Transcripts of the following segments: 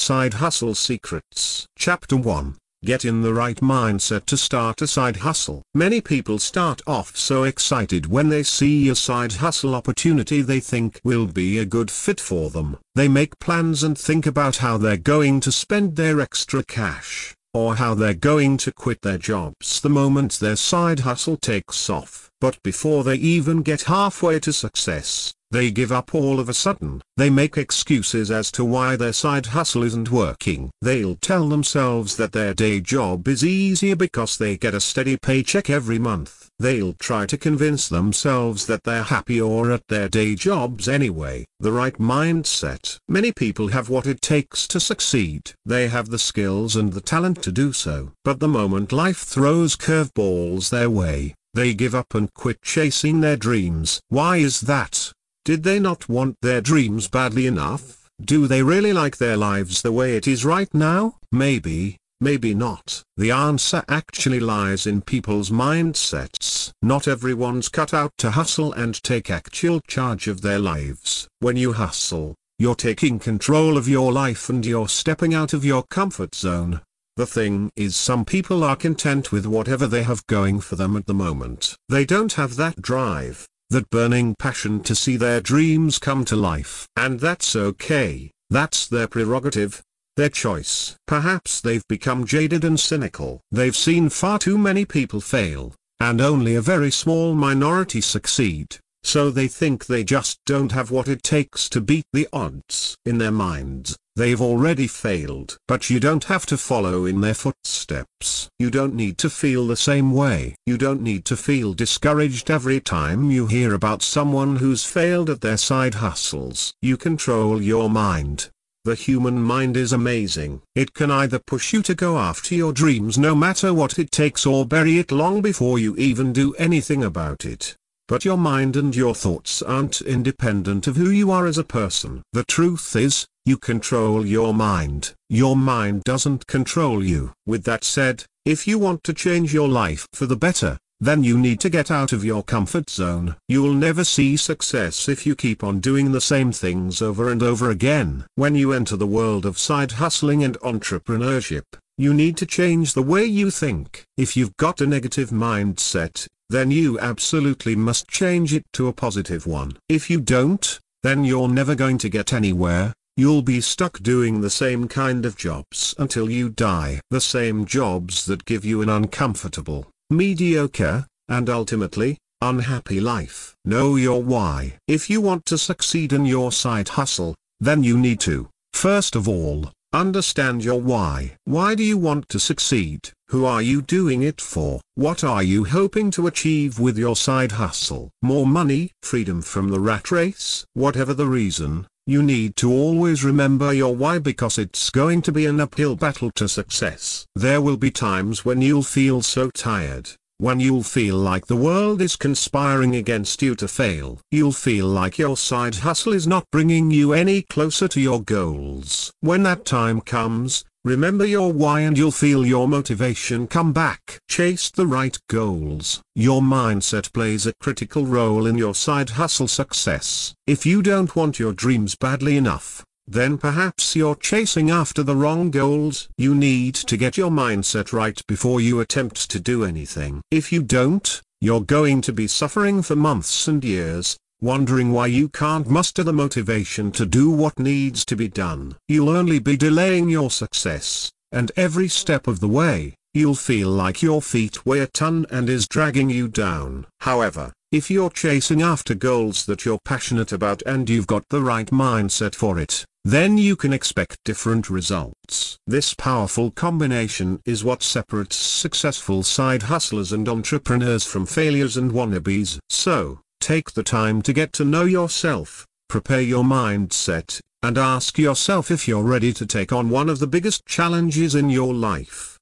Side Hustle Secrets Chapter 1 Get in the right mindset to start a side hustle. Many people start off so excited when they see a side hustle opportunity they think will be a good fit for them. They make plans and think about how they're going to spend their extra cash, or how they're going to quit their jobs the moment their side hustle takes off. But before they even get halfway to success, they give up all of a sudden. They make excuses as to why their side hustle isn't working. They'll tell themselves that their day job is easier because they get a steady paycheck every month. They'll try to convince themselves that they're happier at their day jobs anyway. The right mindset. Many people have what it takes to succeed. They have the skills and the talent to do so. But the moment life throws curveballs their way, they give up and quit chasing their dreams. Why is that? Did they not want their dreams badly enough? Do they really like their lives the way it is right now? Maybe, maybe not. The answer actually lies in people's mindsets. Not everyone's cut out to hustle and take actual charge of their lives. When you hustle, you're taking control of your life and you're stepping out of your comfort zone. The thing is some people are content with whatever they have going for them at the moment. They don't have that drive, that burning passion to see their dreams come to life. And that's okay, that's their prerogative, their choice. Perhaps they've become jaded and cynical. They've seen far too many people fail, and only a very small minority succeed. So they think they just don't have what it takes to beat the odds. In their minds, they've already failed. But you don't have to follow in their footsteps. You don't need to feel the same way. You don't need to feel discouraged every time you hear about someone who's failed at their side hustles. You control your mind. The human mind is amazing. It can either push you to go after your dreams no matter what it takes or bury it long before you even do anything about it. But your mind and your thoughts aren't independent of who you are as a person. The truth is, you control your mind. Your mind doesn't control you. With that said, if you want to change your life for the better, then you need to get out of your comfort zone. You'll never see success if you keep on doing the same things over and over again. When you enter the world of side hustling and entrepreneurship, you need to change the way you think. If you've got a negative mindset, then you absolutely must change it to a positive one. If you don't, then you're never going to get anywhere, you'll be stuck doing the same kind of jobs until you die. The same jobs that give you an uncomfortable, mediocre, and ultimately, unhappy life. Know your why. If you want to succeed in your side hustle, then you need to, first of all, understand your why. Why do you want to succeed? Who are you doing it for? What are you hoping to achieve with your side hustle? More money? Freedom from the rat race? Whatever the reason, you need to always remember your why because it's going to be an uphill battle to success. There will be times when you'll feel so tired, when you'll feel like the world is conspiring against you to fail. You'll feel like your side hustle is not bringing you any closer to your goals. When that time comes, Remember your why and you'll feel your motivation come back. Chase the right goals. Your mindset plays a critical role in your side hustle success. If you don't want your dreams badly enough, then perhaps you're chasing after the wrong goals. You need to get your mindset right before you attempt to do anything. If you don't, you're going to be suffering for months and years, wondering why you can't muster the motivation to do what needs to be done. You'll only be delaying your success, and every step of the way, you'll feel like your feet weigh a ton and is dragging you down. However, if you're chasing after goals that you're passionate about and you've got the right mindset for it, then you can expect different results. This powerful combination is what separates successful side hustlers and entrepreneurs from failures and wannabes. So, Take the time to get to know yourself, prepare your mindset, and ask yourself if you're ready to take on one of the biggest challenges in your life.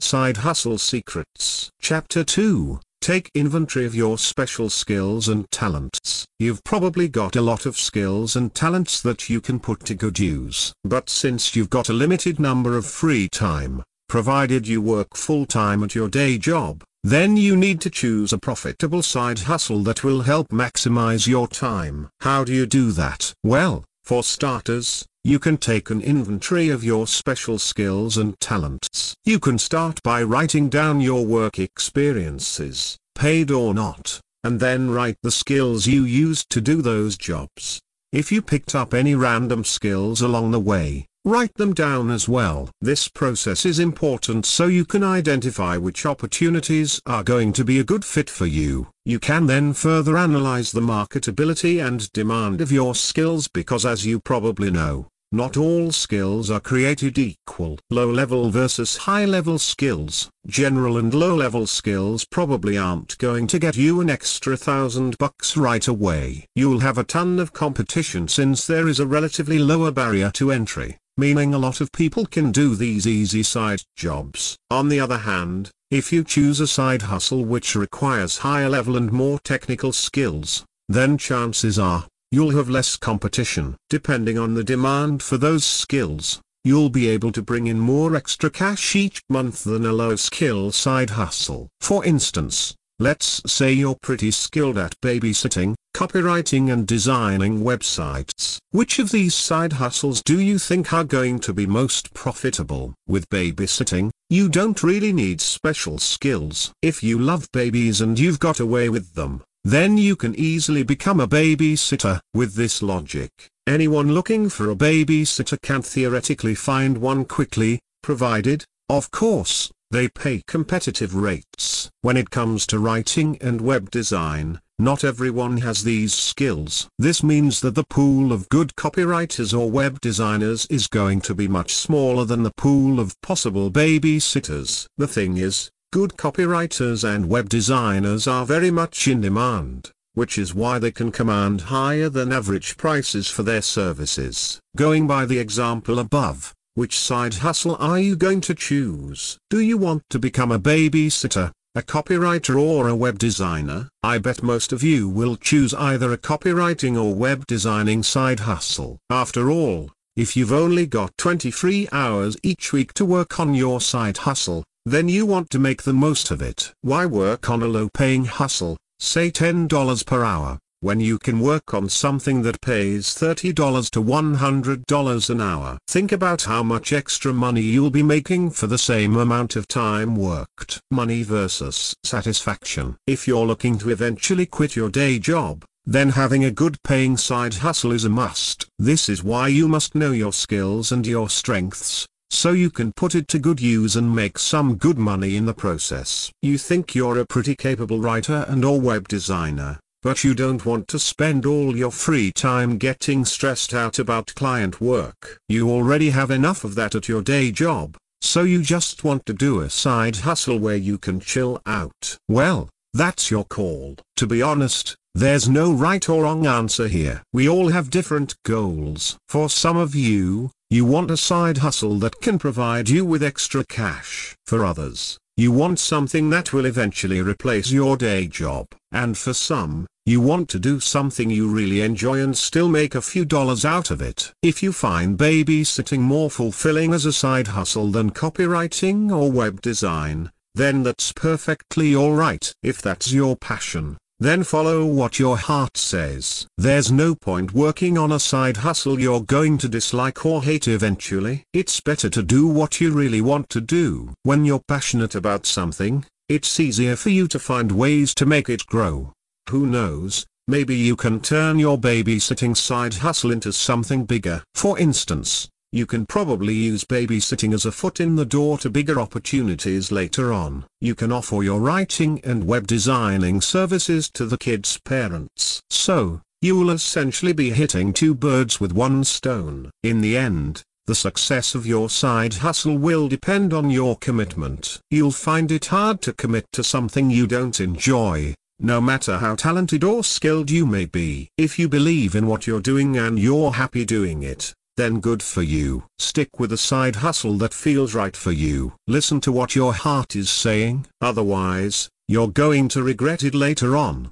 Side Hustle Secrets Chapter 2 Take inventory of your special skills and talents. You've probably got a lot of skills and talents that you can put to good use. But since you've got a limited number of free time, provided you work full-time at your day job, then you need to choose a profitable side hustle that will help maximize your time. How do you do that? Well, For starters, you can take an inventory of your special skills and talents. You can start by writing down your work experiences, paid or not, and then write the skills you used to do those jobs. If you picked up any random skills along the way, write them down as well. This process is important so you can identify which opportunities are going to be a good fit for you. You can then further analyze the marketability and demand of your skills because as you probably know, not all skills are created equal. Low-level versus high-level skills. General and low-level skills probably aren't going to get you an extra thousand bucks right away. You'll have a ton of competition since there is a relatively lower barrier to entry, meaning a lot of people can do these easy side jobs. On the other hand, if you choose a side hustle which requires higher level and more technical skills, then chances are, you'll have less competition. Depending on the demand for those skills, you'll be able to bring in more extra cash each month than a low skill side hustle. For instance, let's say you're pretty skilled at babysitting, copywriting and designing websites. Which of these side hustles do you think are going to be most profitable? With babysitting, you don't really need special skills. If you love babies and you've got away with them, then you can easily become a babysitter. With this logic, anyone looking for a babysitter can theoretically find one quickly, provided, of course, they pay competitive rates. When it comes to writing and web design, not everyone has these skills. This means that the pool of good copywriters or web designers is going to be much smaller than the pool of possible babysitters. The thing is, Good copywriters and web designers are very much in demand, which is why they can command higher than average prices for their services. Going by the example above, which side hustle are you going to choose? Do you want to become a babysitter, a copywriter or a web designer? I bet most of you will choose either a copywriting or web designing side hustle. After all, if you've only got 23 hours each week to work on your side hustle, then you want to make the most of it. Why work on a low-paying hustle, say $10 per hour, when you can work on something that pays $30 to $100 an hour? Think about how much extra money you'll be making for the same amount of time worked. Money versus satisfaction. If you're looking to eventually quit your day job, then having a good paying side hustle is a must. This is why you must know your skills and your strengths, so you can put it to good use and make some good money in the process. You think you're a pretty capable writer and or web designer, but you don't want to spend all your free time getting stressed out about client work. You already have enough of that at your day job, so you just want to do a side hustle where you can chill out. Well, that's your call. To be honest, there's no right or wrong answer here. We all have different goals. For some of you, you want a side hustle that can provide you with extra cash. For others, you want something that will eventually replace your day job. And for some, you want to do something you really enjoy and still make a few dollars out of it. If you find babysitting more fulfilling as a side hustle than copywriting or web design, then that's perfectly alright. If that's your passion, then follow what your heart says. There's no point working on a side hustle you're going to dislike or hate eventually. It's better to do what you really want to do. When you're passionate about something, it's easier for you to find ways to make it grow. Who knows, maybe you can turn your babysitting side hustle into something bigger. For instance, you can probably use babysitting as a foot in the door to bigger opportunities later on. You can offer your writing and web designing services to the kids' parents. So, you will essentially be hitting two birds with one stone. In the end, the success of your side hustle will depend on your commitment. You'll find it hard to commit to something you don't enjoy, no matter how talented or skilled you may be. If you believe in what you're doing and you're happy doing it, then good for you. Stick with a side hustle that feels right for you. Listen to what your heart is saying, otherwise, you're going to regret it later on.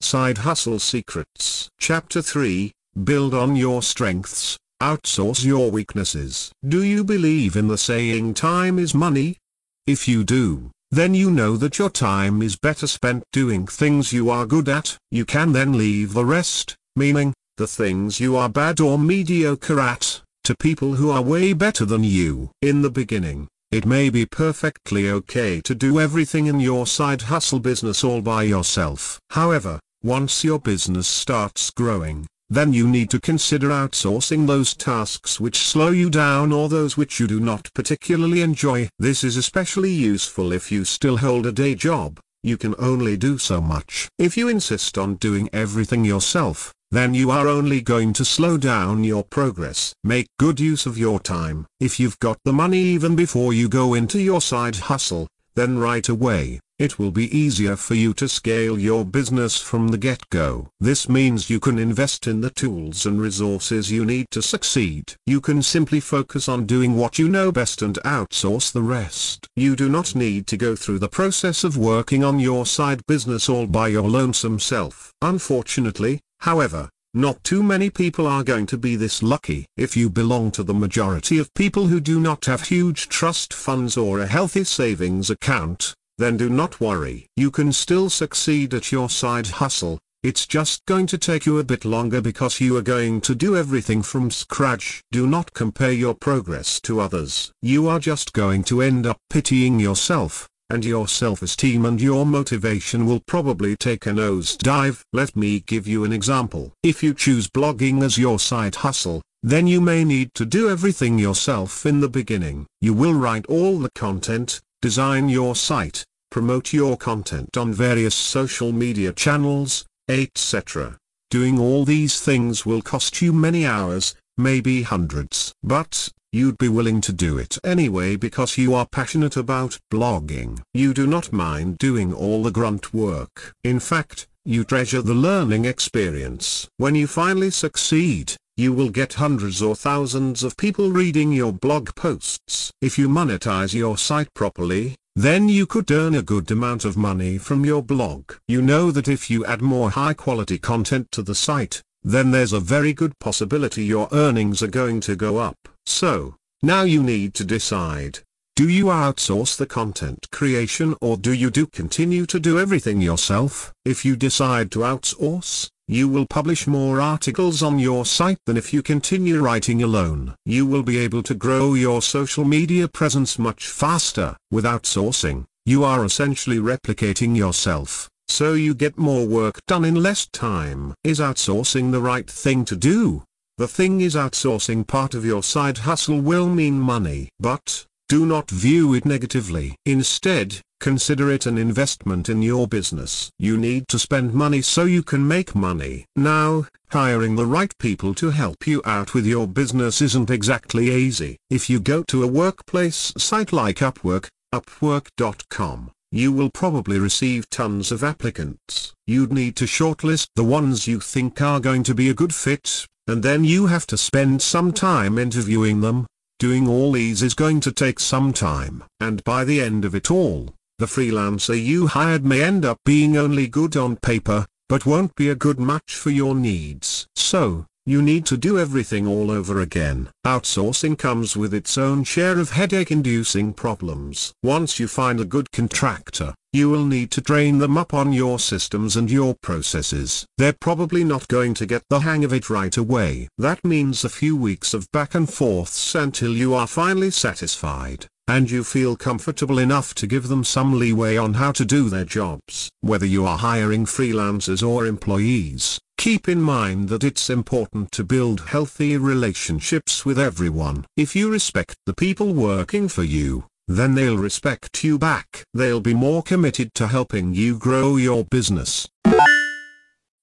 Side Hustle Secrets Chapter 3 Build on your strengths, outsource your weaknesses. Do you believe in the saying time is money? If you do, then you know that your time is better spent doing things you are good at. You can then leave the rest, meaning, the things you are bad or mediocre at, to people who are way better than you. In the beginning, it may be perfectly okay to do everything in your side hustle business all by yourself. However, once your business starts growing, then you need to consider outsourcing those tasks which slow you down or those which you do not particularly enjoy. This is especially useful if you still hold a day job, you can only do so much. If you insist on doing everything yourself, then you are only going to slow down your progress. Make good use of your time. If you've got the money even before you go into your side hustle, then right away, it will be easier for you to scale your business from the get-go. This means you can invest in the tools and resources you need to succeed. You can simply focus on doing what you know best and outsource the rest. You do not need to go through the process of working on your side business all by your lonesome self. Unfortunately, However, not too many people are going to be this lucky. If you belong to the majority of people who do not have huge trust funds or a healthy savings account, then do not worry. You can still succeed at your side hustle, it's just going to take you a bit longer because you are going to do everything from scratch. Do not compare your progress to others. You are just going to end up pitying yourself, and your self-esteem and your motivation will probably take a nosedive. Let me give you an example. If you choose blogging as your side hustle, then you may need to do everything yourself in the beginning. You will write all the content, design your site, promote your content on various social media channels, etc. Doing all these things will cost you many hours, maybe hundreds. But, You'd be willing to do it anyway because you are passionate about blogging. You do not mind doing all the grunt work. In fact, you treasure the learning experience. When you finally succeed, you will get hundreds or thousands of people reading your blog posts. If you monetize your site properly, then you could earn a good amount of money from your blog. You know that if you add more high quality content to the site, then there's a very good possibility your earnings are going to go up. So, now you need to decide, do you outsource the content creation or do you do continue to do everything yourself? If you decide to outsource, you will publish more articles on your site than if you continue writing alone. You will be able to grow your social media presence much faster. With outsourcing, you are essentially replicating yourself so you get more work done in less time. Is outsourcing the right thing to do? The thing is outsourcing part of your side hustle will mean money. But, do not view it negatively. Instead, consider it an investment in your business. You need to spend money so you can make money. Now, hiring the right people to help you out with your business isn't exactly easy. If you go to a workplace site like Upwork, upwork.com, you will probably receive tons of applicants. You'd need to shortlist the ones you think are going to be a good fit, and then you have to spend some time interviewing them. Doing all these is going to take some time. And by the end of it all, the freelancer you hired may end up being only good on paper, but won't be a good match for your needs. So, you need to do everything all over again. Outsourcing comes with its own share of headache-inducing problems. Once you find a good contractor, you will need to train them up on your systems and your processes. They're probably not going to get the hang of it right away. That means a few weeks of back and forths until you are finally satisfied and you feel comfortable enough to give them some leeway on how to do their jobs. Whether you are hiring freelancers or employees, keep in mind that it's important to build healthy relationships with everyone. If you respect the people working for you, then they'll respect you back. They'll be more committed to helping you grow your business.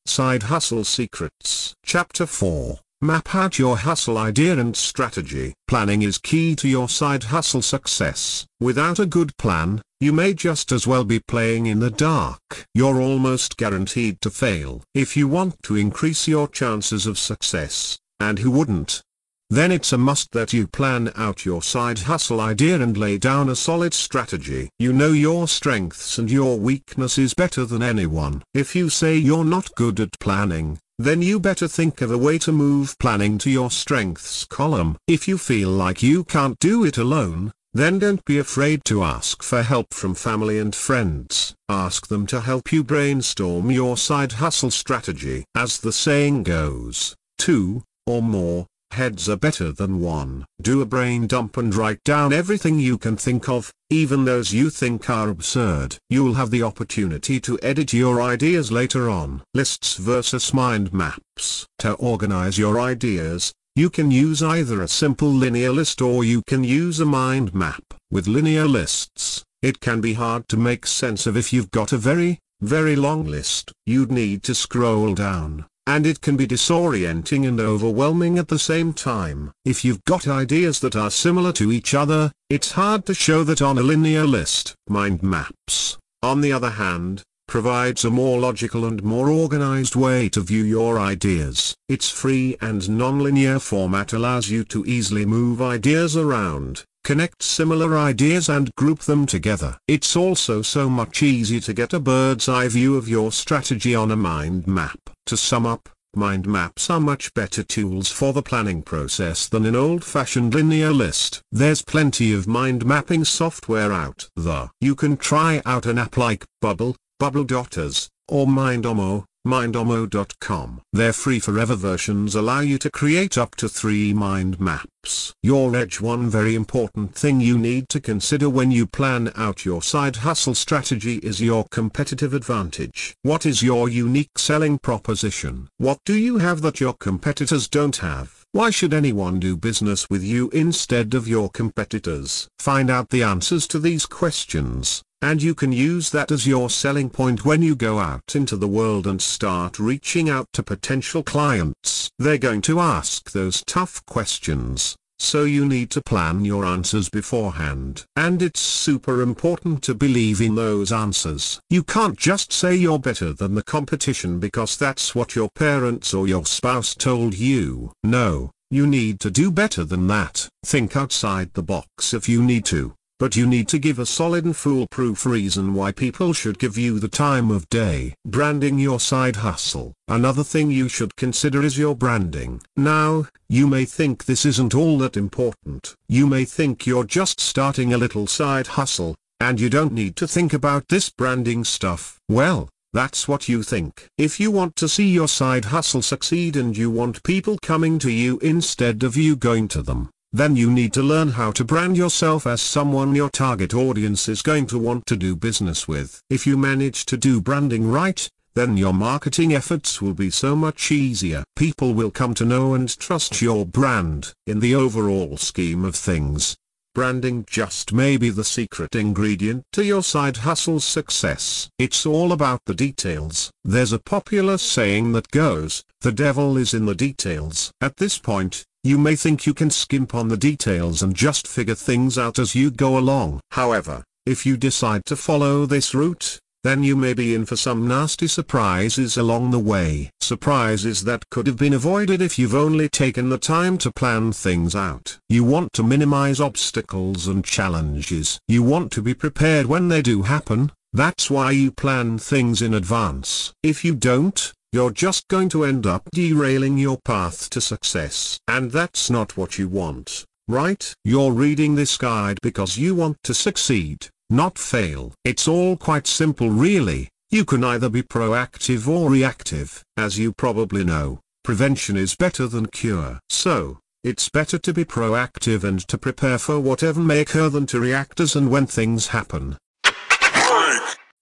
Side Hustle Secrets Chapter 4 Map out your hustle idea and strategy. Planning is key to your side hustle success. Without a good plan, you may just as well be playing in the dark. You're almost guaranteed to fail. If you want to increase your chances of success, and who wouldn't, then it's a must that you plan out your side hustle idea and lay down a solid strategy. You know your strengths and your weaknesses better than anyone. If you say you're not good at planning, then you better think of a way to move planning to your strengths column. If you feel like you can't do it alone, Then don't be afraid to ask for help from family and friends. Ask them to help you brainstorm your side hustle strategy. As the saying goes, two, or more, heads are better than one. Do a brain dump and write down everything you can think of, even those you think are absurd. You'll have the opportunity to edit your ideas later on. Lists versus mind maps. To organize your ideas, you can use either a simple linear list or you can use a mind map. With linear lists, it can be hard to make sense of if you've got a very, very long list. You'd need to scroll down, and it can be disorienting and overwhelming at the same time. If you've got ideas that are similar to each other, it's hard to show that on a linear list. Mind maps, on the other hand, provides a more logical and more organized way to view your ideas. Its free and non-linear format allows you to easily move ideas around, connect similar ideas and group them together. It's also so much easier to get a bird's eye view of your strategy on a mind map. To sum up, Mind maps are much better tools for the planning process than an old-fashioned linear list. There's plenty of mind mapping software out there. You can try out an app like Bubble, bubbl.us, or Mindomo, mindomo.com. Their free forever versions allow you to create up to three mind maps. Your edge One very important thing you need to consider when you plan out your side hustle strategy is your competitive advantage. What is your unique selling proposition? What do you have that your competitors don't have? Why should anyone do business with you instead of your competitors? Find out the answers to these questions and you can use that as your selling point when you go out into the world and start reaching out to potential clients. They're going to ask those tough questions, so you need to plan your answers beforehand. And it's super important to believe in those answers. You can't just say you're better than the competition because that's what your parents or your spouse told you. No, you need to do better than that. Think outside the box if you need to. But you need to give a solid and foolproof reason why people should give you the time of day. Branding your side hustle. Another thing you should consider is your branding. Now, you may think this isn't all that important. You may think you're just starting a little side hustle, and you don't need to think about this branding stuff. Well, that's what you think. If you want to see your side hustle succeed and you want people coming to you instead of you going to them, then you need to learn how to brand yourself as someone your target audience is going to want to do business with. If you manage to do branding right, then your marketing efforts will be so much easier. People will come to know and trust your brand. In the overall scheme of things, branding just may be the secret ingredient to your side hustle's success. It's all about the details. There's a popular saying that goes, the devil is in the details. At this point, you may think you can skimp on the details and just figure things out as you go along. However, if you decide to follow this route, then you may be in for some nasty surprises along the way. Surprises that could have been avoided if you've only taken the time to plan things out. You want to minimize obstacles and challenges. You want to be prepared when they do happen, that's why you plan things in advance. If you don't, you're just going to end up derailing your path to success. And that's not what you want, right? You're reading this guide because you want to succeed, not fail. It's all quite simple really. You can either be proactive or reactive. As you probably know, prevention is better than cure. So, it's better to be proactive and to prepare for whatever may occur than to react as and when things happen.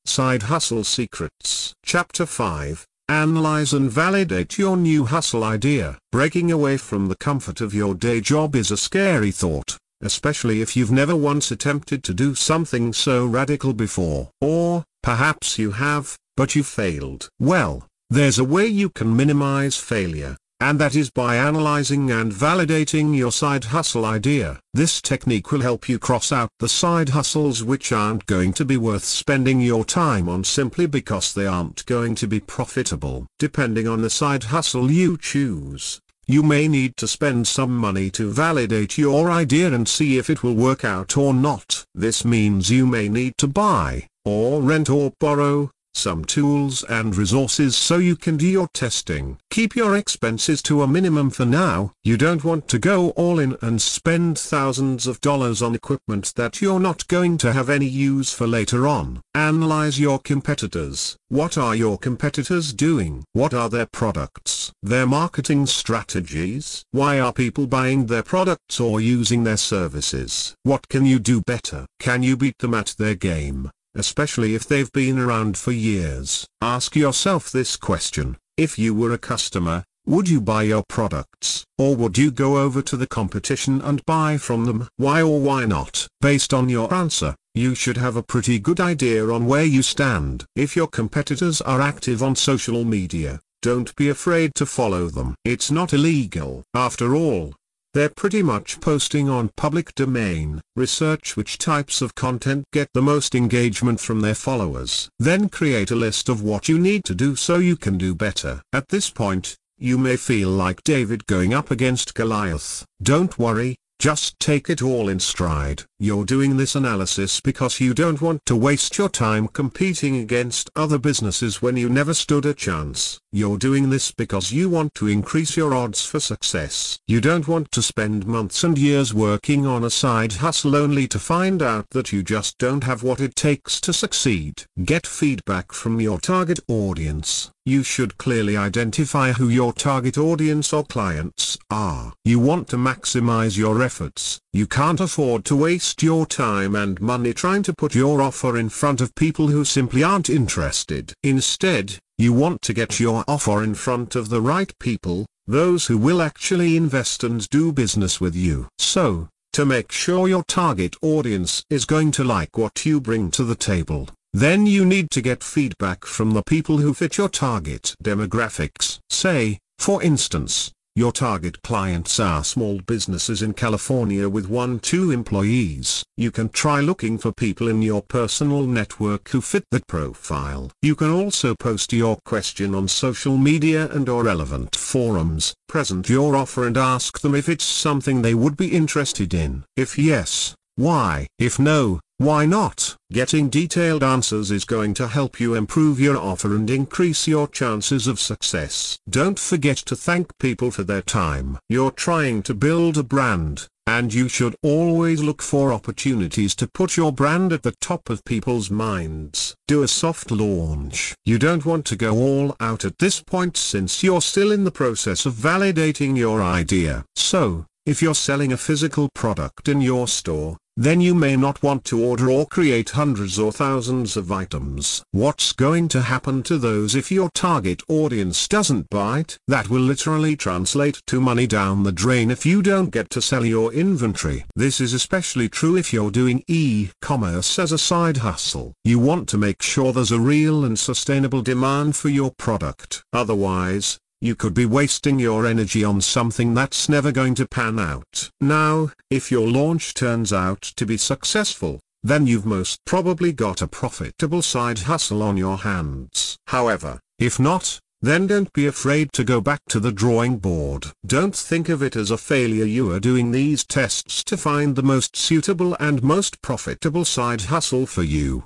Side Hustle Secrets Chapter 5 Analyze and validate your new hustle idea. Breaking away from the comfort of your day job is a scary thought, especially if you've never once attempted to do something so radical before. Or, perhaps you have, but you failed. Well, there's a way you can minimize failure and that is by analyzing and validating your side hustle idea. This technique will help you cross out the side hustles which aren't going to be worth spending your time on simply because they aren't going to be profitable. Depending on the side hustle you choose, you may need to spend some money to validate your idea and see if it will work out or not. This means you may need to buy, or rent or borrow, some tools and resources so you can do your testing. Keep your expenses to a minimum for now. You don't want to go all in and spend thousands of dollars on equipment that you're not going to have any use for later on. Analyze your competitors. What are your competitors doing? What are their products? Their marketing strategies? Why are people buying their products or using their services? What can you do better? Can you beat them at their game? Especially if they've been around for years. Ask yourself this question. If you were a customer, would you buy your products, or would you go over to the competition and buy from them? Why or why not? Based on your answer, you should have a pretty good idea on where you stand. If your competitors are active on social media, don't be afraid to follow them. It's not illegal. After all, they're pretty much posting on public domain. Research which types of content get the most engagement from their followers. Then create a list of what you need to do so you can do better. At this point, you may feel like David going up against Goliath. Don't worry, just take it all in stride. You're doing this analysis because you don't want to waste your time competing against other businesses when you never stood a chance. You're doing this because you want to increase your odds for success. You don't want to spend months and years working on a side hustle only to find out that you just don't have what it takes to succeed. Get feedback from your target audience. You should clearly identify who your target audience or clients are. You want to maximize your efforts. You can't afford to waste your time and money trying to put your offer in front of people who simply aren't interested. Instead, you want to get your offer in front of the right people, those who will actually invest and do business with you. So, to make sure your target audience is going to like what you bring to the table, then you need to get feedback from the people who fit your target demographics. Say, for instance, your target clients are small businesses in California with 1-2 employees. You can try looking for people in your personal network who fit that profile. You can also post your question on social media and or relevant forums. Present your offer and ask them if it's something they would be interested in. If yes, why? If no, why not? Getting detailed answers is going to help you improve your offer and increase your chances of success. Don't forget to thank people for their time. You're trying to build a brand, and you should always look for opportunities to put your brand at the top of people's minds. Do a soft launch. You don't want to go all out at this point since you're still in the process of validating your idea. So, if you're selling a physical product in your store, then you may not want to order or create hundreds or thousands of items. What's going to happen to those if your target audience doesn't bite? That will literally translate to money down the drain if you don't get to sell your inventory. This is especially true if you're doing e-commerce as a side hustle. You want to make sure there's a real and sustainable demand for your product. Otherwise, you could be wasting your energy on something that's never going to pan out. Now, if your launch turns out to be successful, then you've most probably got a profitable side hustle on your hands. However, if not, then don't be afraid to go back to the drawing board. Don't think of it as a failure you are doing these tests to find the most suitable and most profitable side hustle for you.